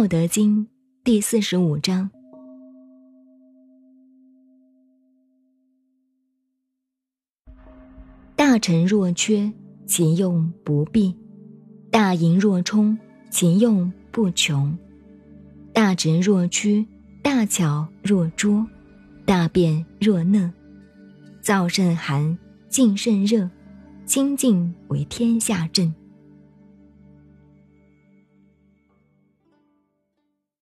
道德经》第四十五章：大臣若缺，其用不弊；大盈若冲，其用不穷；大直若屈，大巧若拙，大辩若讷。燥甚寒，静甚热，清静为天下正。